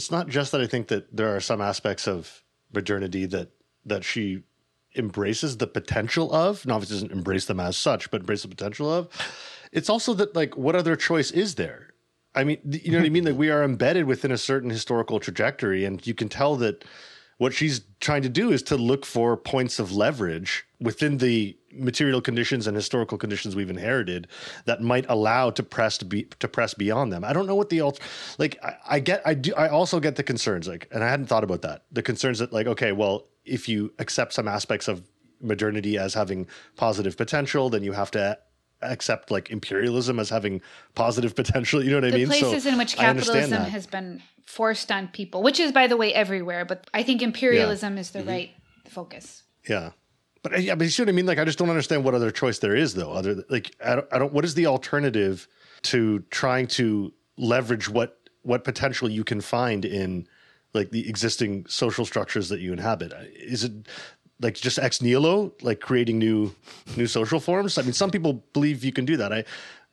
it's not just that I think that there are some aspects of modernity that that she embraces the potential of, and obviously doesn't embrace them as such, but embrace the potential of. It's also that like what other choice is there? I mean, you know what I mean? Like we are embedded within a certain historical trajectory, and you can tell that what she's trying to do is to look for points of leverage within the material conditions and historical conditions we've inherited that might allow to press to be to press beyond them. I don't know what the alt like I, I get I do I also get the concerns like and I hadn't thought about that. The concerns that like okay, well, if you accept some aspects of modernity as having positive potential, then you have to accept like imperialism as having positive potential. You know what I the mean? places So in which capitalism has been forced on people, which is by the way everywhere, but I think imperialism is the Mm-hmm. right focus. Yeah. But yeah, but you see what I mean? Like, I just don't understand what other choice there is, though. Other like, I don't, I don't. What is the alternative to trying to leverage what what potential you can find in like the existing social structures that you inhabit? Is it like just ex nihilo, like creating new new social forms? I mean, some people believe you can do that. I,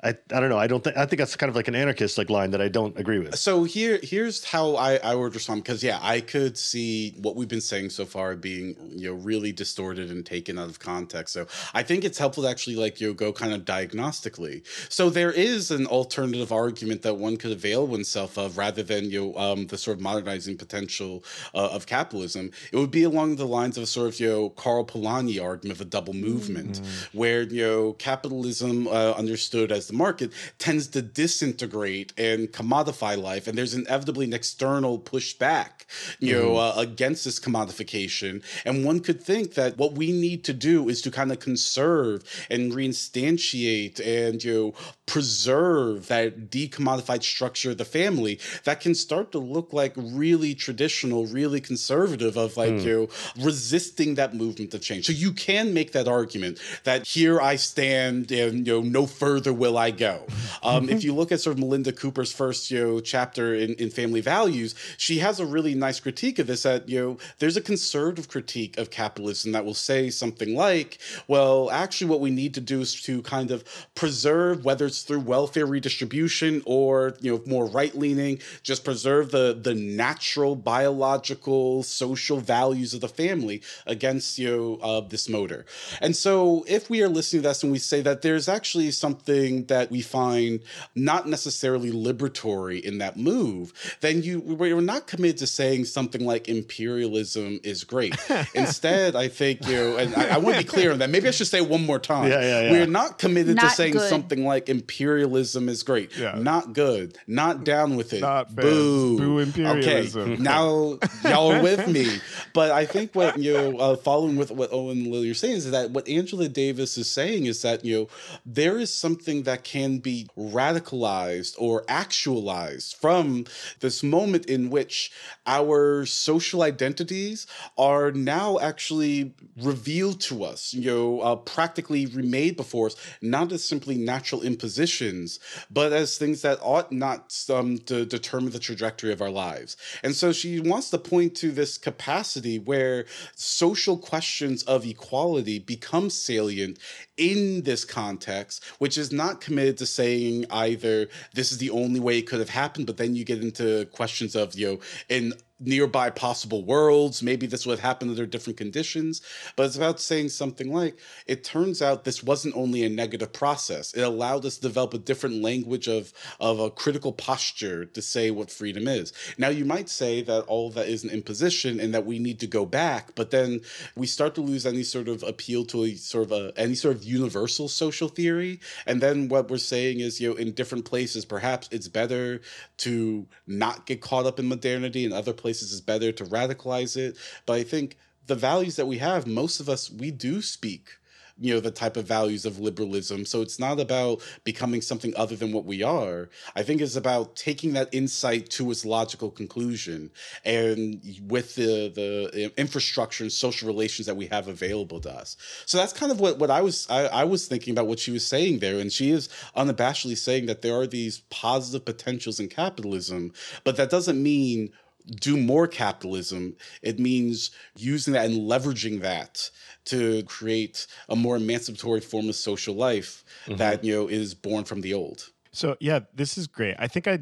I, I don't know. I don't think. I think that's kind of like an anarchist like line that I don't agree with. So here, here's how I, I would respond because yeah, I could see what we've been saying so far being you know really distorted and taken out of context. So I think it's helpful to actually like you know, go kind of diagnostically. So there is an alternative argument that one could avail oneself of rather than you know, um, the sort of modernizing potential uh, of capitalism. It would be along the lines of a sort of you know Karl Polanyi argument of a double movement, where you know capitalism uh, understood as the market tends to disintegrate and commodify life, and there's inevitably an external pushback, you know, uh, against this commodification. And one could think that what we need to do is to kind of conserve and reinstantiate and you know preserve that decommodified structure of the family that can start to look like really traditional, really conservative of like you know resisting that movement of change. So you can make that argument that here I stand and you know no further will I go. Um, if you look at sort of Melinda Cooper's first you know chapter in, in Family Values, she has a really nice critique of this that you know there's a conservative critique of capitalism that will say something like, well, actually what we need to do is to kind of preserve whether it's through welfare redistribution or you know more right leaning, just preserve the the natural biological social values of the family against you know uh, this motor. And so if we are listening to this and we say that there's actually something that we find not necessarily liberatory in that move, then you we're not committed to saying something like imperialism is great. Instead, I think you know, and I, I want to be clear on that. Maybe I should say one more time. Yeah, yeah, yeah. We're not committed to saying good. something like imperialism is great. Yeah. Not good. Not down with it. Not fans. Boo. Boo imperialism. Okay. Now y'all are with me. But I think what you know, uh, following with what Owen and Lily are saying is that what Angela Davis is saying is that you know there is something that can be radicalized or actualized from this moment in which our social identities are now actually revealed to us, you know, uh, practically remade before us, not as simply natural impositions, but as things that ought not um, to determine the trajectory of our lives. And so she wants to point to this capacity where social questions of equality become salient in this context, which is not committed to saying either this is the only way it could have happened, but then you get into questions of, you know, in nearby possible worlds, maybe this would have happened under different conditions. But it's about saying something like, it turns out this wasn't only a negative process. It allowed us to develop a different language of, of a critical posture to say what freedom is. Now, you might say that all that is an imposition and that we need to go back, but then we start to lose any sort of appeal to a sort of a, any sort of universal social theory. And then what we're saying is, you know, in different places, perhaps it's better to not get caught up in modernity. In other places, it's better to radicalize it. But I think the values that we have, most of us, we do speak you know the type of values of liberalism. So it's not about becoming something other than what we are. I think it's about taking that insight to its logical conclusion and with the the infrastructure and social relations that we have available to us. So that's kind of what what i was i, I was thinking about what she was saying there. And she is unabashedly saying that there are these positive potentials in capitalism but that doesn't mean do more capitalism. It means using that and leveraging that to create a more emancipatory form of social life that mm-hmm. you know is born from the old. So yeah, this is great. I think I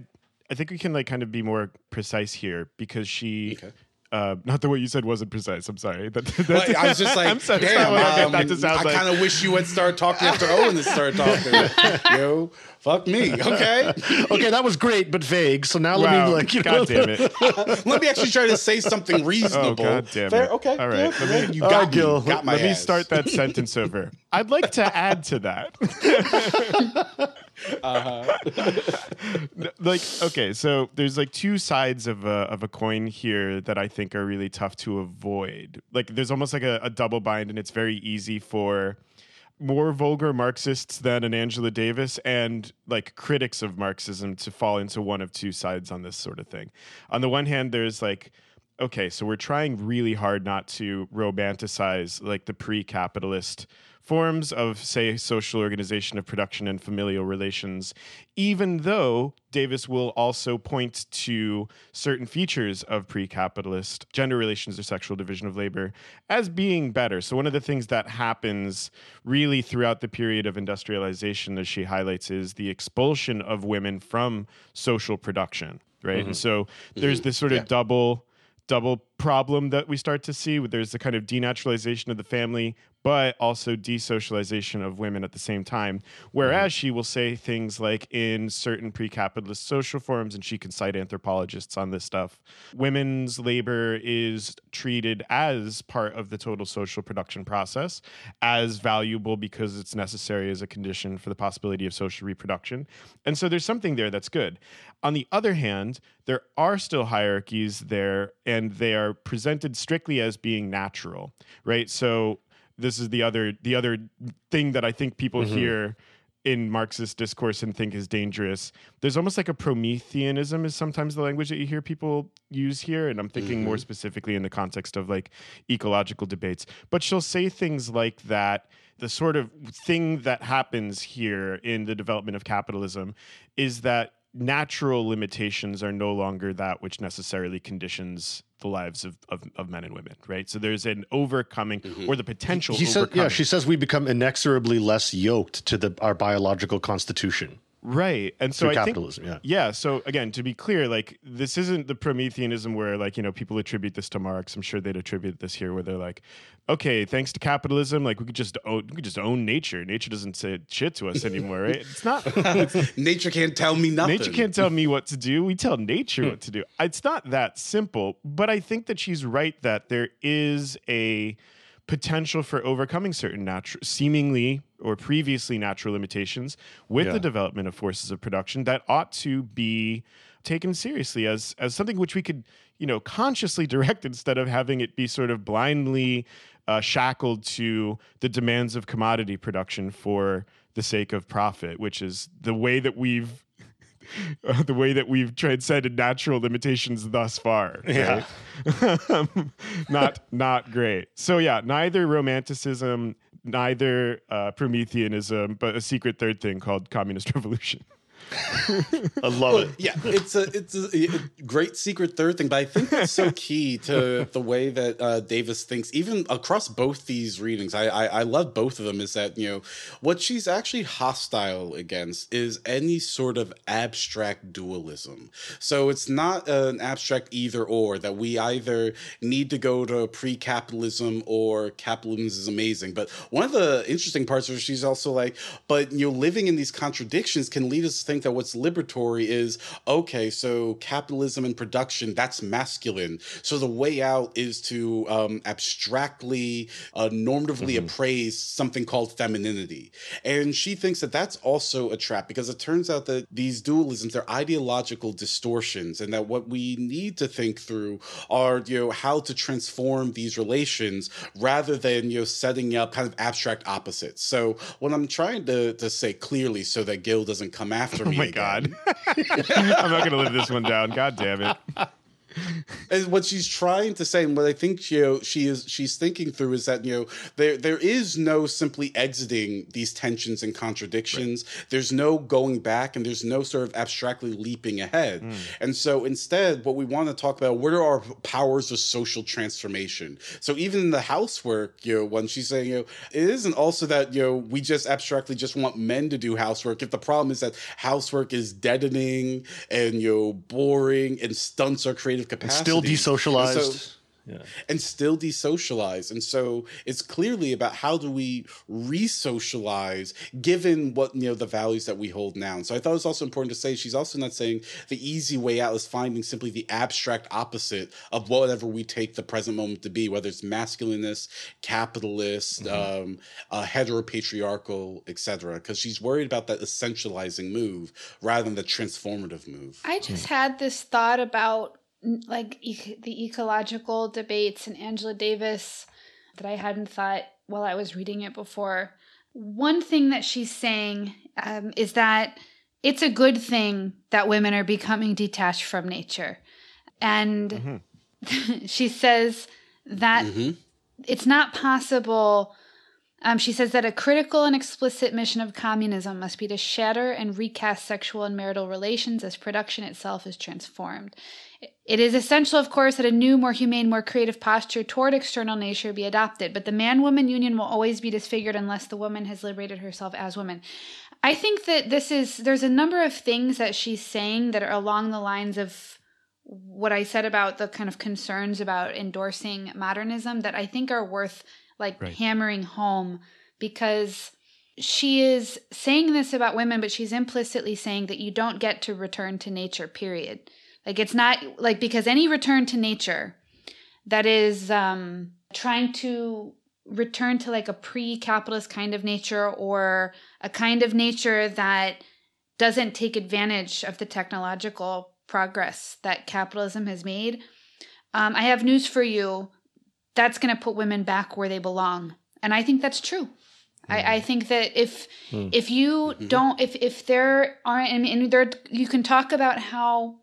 I think we can like kind of be more precise here because she. Okay. Uh, not the way you said wasn't precise. I'm sorry. That, Well, that's- I was just like, I'm sorry. damn, not what I um, that to I like. kind of wish you would start talking after Owen has started talking. Yo, fuck me, okay? okay, that was great, but vague. So now let me like you know. God damn it. Let me actually try to say something reasonable. Oh, God damn Fair, it. Okay, All right, good, let me- you got right, me. Gil, Got my Let me start that sentence over. I'd like to add to that. Uh-huh. like okay, so there's like two sides of a of a coin here that I think are really tough to avoid. Like there's almost like a, a double bind, and it's very easy for more vulgar Marxists than an Angela Davis and like critics of Marxism to fall into one of two sides on this sort of thing. On the one hand, there's like okay, so we're trying really hard not to romanticize like the pre-capitalist forms of say social organization of production and familial relations even though Davis will also point to certain features of pre-capitalist gender relations or sexual division of labor as being better. So one of the things that happens really throughout the period of industrialization as she highlights is the expulsion of women from social production right? And mm-hmm. so there's mm-hmm. this sort of double double problem that we start to see. There's the kind of denaturalization of the family, but also desocialization of women at the same time. Whereas she will say things like in certain pre capitalist social forms, and she can cite anthropologists on this stuff, women's labor is treated as part of the total social production process, as valuable because it's necessary as a condition for the possibility of social reproduction. And so there's something there that's good. On the other hand, there are still hierarchies there, and they are presented strictly as being natural, right? So this is the other the other thing that I think people mm-hmm. hear in Marxist discourse and think is dangerous. There's almost like a Prometheanism is sometimes the language that you hear people use here, and I'm thinking more mm-hmm. specifically in the context of like ecological debates. But she'll say things like that. The sort of thing that happens here in the development of capitalism is that natural limitations are no longer that which necessarily conditions the lives of, of, of men and women, right? So there's an overcoming mm-hmm. or the potential He said, yeah, she says we become inexorably less yoked to the our biological constitution right. And so I think capitalism. yeah. Yeah. So again, to be clear, like this isn't the Prometheanism where like you know people attribute this to Marx. I'm sure they'd attribute this here, where they're like, okay, thanks to capitalism, like we could just own, we could just own nature. Nature doesn't say shit to us anymore, right? It's not. Nature can't tell me nothing. Nature can't tell me what to do. We tell nature what to do. It's not that simple, but I think that she's right that there is a potential for overcoming certain natural, seemingly or previously natural limitations with Yeah. the development of forces of production that ought to be taken seriously as as something which we could you know consciously direct instead of having it be sort of blindly uh, shackled to the demands of commodity production for the sake of profit, which is the way that we've uh, the way that we've transcended natural limitations thus far. Yeah. right? not not great. So yeah, neither romanticism, neither uh, Prometheanism, but a secret third thing called communist revolution. I love it. Yeah, it's a it's a, a great secret third thing, but I think that's so key to the way that uh, Davis thinks, even across both these readings. I, I I love both of them. Is that you know what she's actually hostile against is any sort of abstract dualism. So it's not an abstract either or that we either need to go to pre-capitalism or capitalism is amazing. But one of the interesting parts is she's also like, but you know, living in these contradictions can lead us to think that what's liberatory is okay. So capitalism and production that's masculine. So the way out is to um, abstractly, uh, normatively appraise something called femininity, and she thinks that that's also a trap because it turns out that these dualisms they're ideological distortions, and that what we need to think through are you know how to transform these relations rather than you know setting up kind of abstract opposites. So what I'm trying to to say clearly, so that Gil doesn't come after Oh me. my again, god. I'm not gonna live this one down. God damn it. and what she's trying to say, and what I think you know, she is she's thinking through is that you know there there is no simply exiting these tensions and contradictions. Right. There's no going back, and there's no sort of abstractly leaping ahead. Mm. And so instead, what we want to talk about what are our powers of social transformation. So even in the housework, you know, when she's saying you know, it isn't also that you know we just abstractly just want men to do housework. If the problem is that housework is deadening and you know boring and stunts our creative capacity, still desocialized. And so, yeah. and still desocialize. And so it's clearly about how do we re-socialize given what you know the values that we hold now. And so I thought it was also important to say she's also not saying the easy way out is finding simply the abstract opposite of whatever we take the present moment to be, whether it's masculinist, capitalist, mm-hmm. um, uh, heteropatriarchal, etc. Because she's worried about that essentializing move rather than the transformative move. I just mm. had this thought about like e- the ecological debates and Angela Davis that I hadn't thought while I was reading it before. One thing that she's saying um, is that it's a good thing that women are becoming detached from nature. And mm-hmm. she says that mm-hmm. it's not possible. Um, she says that a critical and explicit mission of communism must be to shatter and recast sexual and marital relations as production itself is transformed. It is essential, of course, that a new, more humane, more creative posture toward external nature be adopted, but the man woman union will always be disfigured unless the woman has liberated herself as woman. I think that this is, there's a number of things that she's saying that are along the lines of what I said about the kind of concerns about endorsing modernism that I think are worth like right. hammering home because she is saying this about women, but she's implicitly saying that you don't get to return to nature, period. Like it's not like because any return to nature that is um, trying to return to like a pre-capitalist kind of nature or a kind of nature that doesn't take advantage of the technological progress that capitalism has made. Um, I have news for you. That's going to put women back where they belong, and I think that's true. I, I, think that if mm. if you mm-hmm. don't if if there aren't and, mean there you can talk about how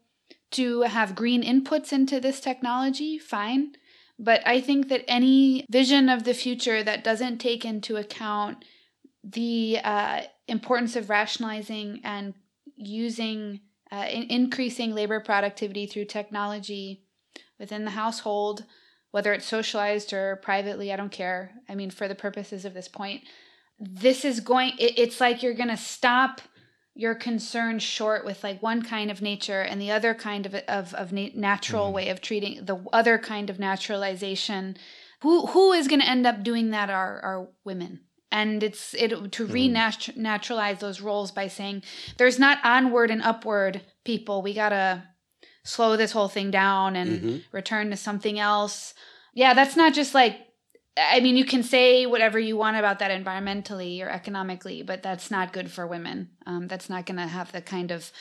to have green inputs into this technology, fine. But I think that any vision of the future that doesn't take into account the uh, importance of rationalizing and using, uh, in- increasing labor productivity through technology within the household, whether it's socialized or privately, I don't care. I mean, for the purposes of this point, this is going, it, it's like you're going to stop your concern short with like one kind of nature and the other kind of of, of natural mm. way of treating the other kind of naturalization who who is going to end up doing that are are women and it's it to renaturalize those roles by saying there's not onward and upward people we got to slow this whole thing down and mm-hmm. return to something else yeah that's not just like I mean, you can say whatever you want about that environmentally or economically, but that's not good for women. Um, that's not going to have the kind of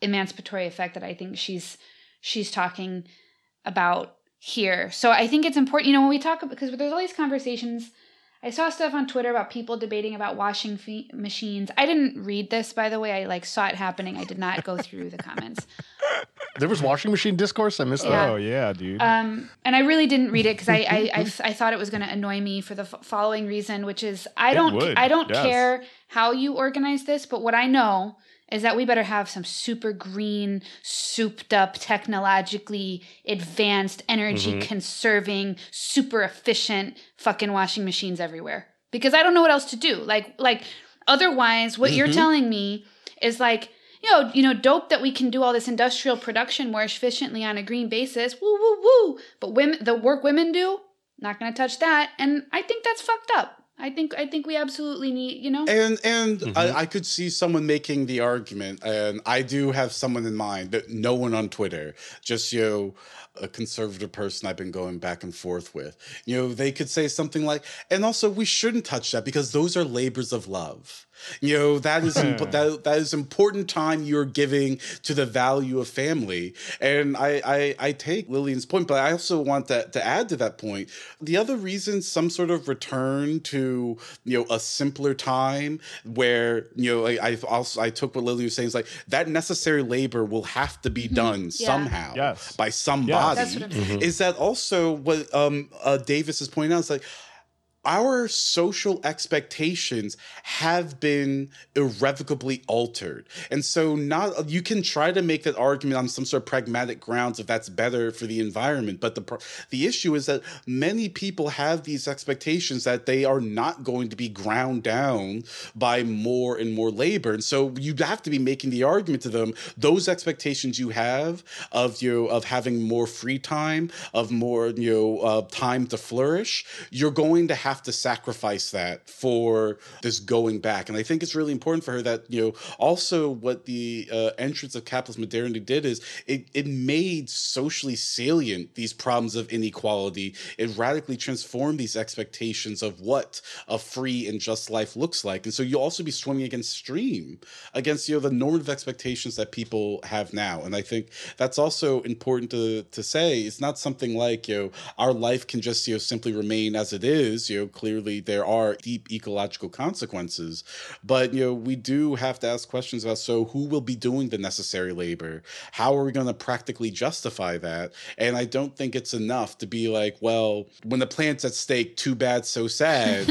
emancipatory effect that I think she's she's talking about here. So I think it's important, you know, when we talk because there's all these conversations. I saw stuff on Twitter about people debating about washing machines. I didn't read this, by the way. I like saw it happening. I did not go through the comments. There was washing machine discourse. I missed yeah. that. Oh yeah, dude. Um, and I really didn't read it because I I, I, I thought it was going to annoy me for the f- following reason, which is I don't I don't yes. care how you organize this, but what I know is that we better have some super green, souped up, technologically advanced, energy mm-hmm. conserving, super efficient fucking washing machines everywhere. Because I don't know what else to do. Like like otherwise what mm-hmm. you're telling me is like you know, you know, dope that we can do all this industrial production more efficiently on a green basis. Woo, woo, woo. But women, the work women do, not going to touch that. And I think that's fucked up. I think I think we absolutely need, you know. And and mm-hmm. I, I, could see someone making the argument, and I do have someone in mind that no one on Twitter, just you know, a conservative person I've been going back and forth with. You know, they could say something like, and also we shouldn't touch that because those are labors of love You know that is imp- that that is important time you're giving to the value of family. And I I, I take Lillian's point, but I also want that to add to that point. The other reason, some sort of return to you know a simpler time where you know I, I also I took what Lillian was saying is like that necessary labor will have to be done Yeah. somehow Yes. by somebody. That's what I'm saying. Is that also what um uh, Davis is pointing out? It's like our social expectations have been irrevocably altered. And so not you can try to make that argument on some sort of pragmatic grounds if that's better for the environment, but the the issue is that many people have these expectations that they are not going to be ground down by more and more labor. And so you have to be making the argument to them those expectations you have of you of having more free time, of more you know uh, time to flourish, you're going to have to sacrifice that for this going back. And I think it's really important for her that you know also what the uh, entrance of capitalist modernity did is it it made socially salient these problems of inequality. It radically transformed these expectations of what a free and just life looks like. And so you'll also be swimming against stream against you know the normative expectations that people have now. And I think that's also important to to say. It's not something like you know our life can just you know simply remain as it is. You know clearly there are deep ecological consequences, but you know we do have to ask questions about so who will be doing the necessary labor? How are we going to practically justify that? And I don't think it's enough to be like, well, when the plant's at stake, too bad, so sad.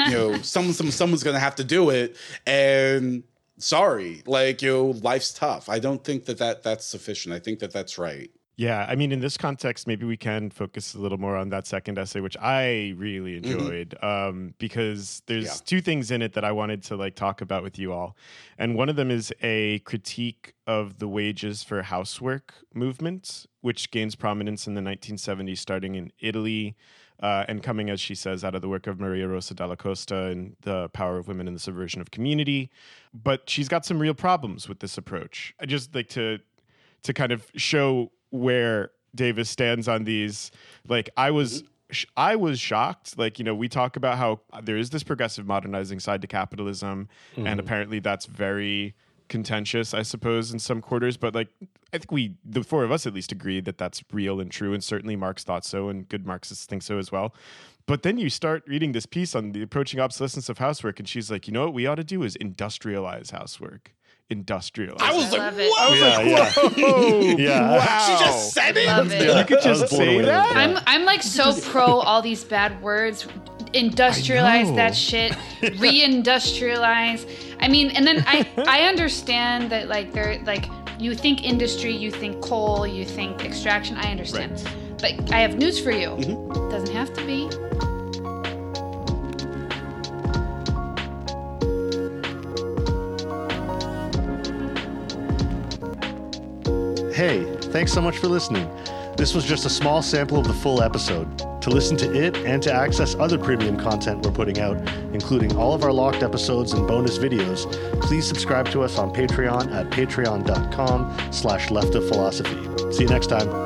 you know, someone, some, someone's going to have to do it, and sorry, like you know, life's tough. I don't think that, that that's sufficient. I think that that's right. Yeah, I mean, in this context, maybe we can focus a little more on that second essay, which I really enjoyed, um, because there's Yeah. two things in it that I wanted to like talk about with you all, and one of them is a critique of the wages for housework movement, which gains prominence in the 1970s, starting in Italy. Uh, and coming, as she says, out of the work of Maria Rosa Dalla Costa and the power of women and the subversion of community. But she's got some real problems with this approach. I just like to to kind of show where Davis stands on these. Like I was sh- I was shocked. Like, you know, we talk about how there is this progressive modernizing side to capitalism and mm. apparently that's very contentious, I suppose, in some quarters, but like I think we the four of us at least agree that that's real and true and certainly Marx thought so and good Marxists think so as well. But then you start reading this piece on the approaching obsolescence of housework and she's like, "You know what we ought to do is industrialize housework." Industrialize. I was I like, love it. what? Yeah, yeah. Whoa! Yeah. Wow. She just said it. Love it. You could just say away with that? I'm I'm like so pro all these bad words. Industrialize that shit. Reindustrialize. I mean, and then I I understand that like they're like you think industry, you think coal, you think extraction. I understand. But I have news for you. Mm-hmm. Doesn't have to be. Hey, thanks so much for listening. This was just a small sample of the full episode. To listen to it and to access other premium content we're putting out, including all of our locked episodes and bonus videos, please subscribe to us on Patreon at patreon.com slash left of philosophy. See you next time.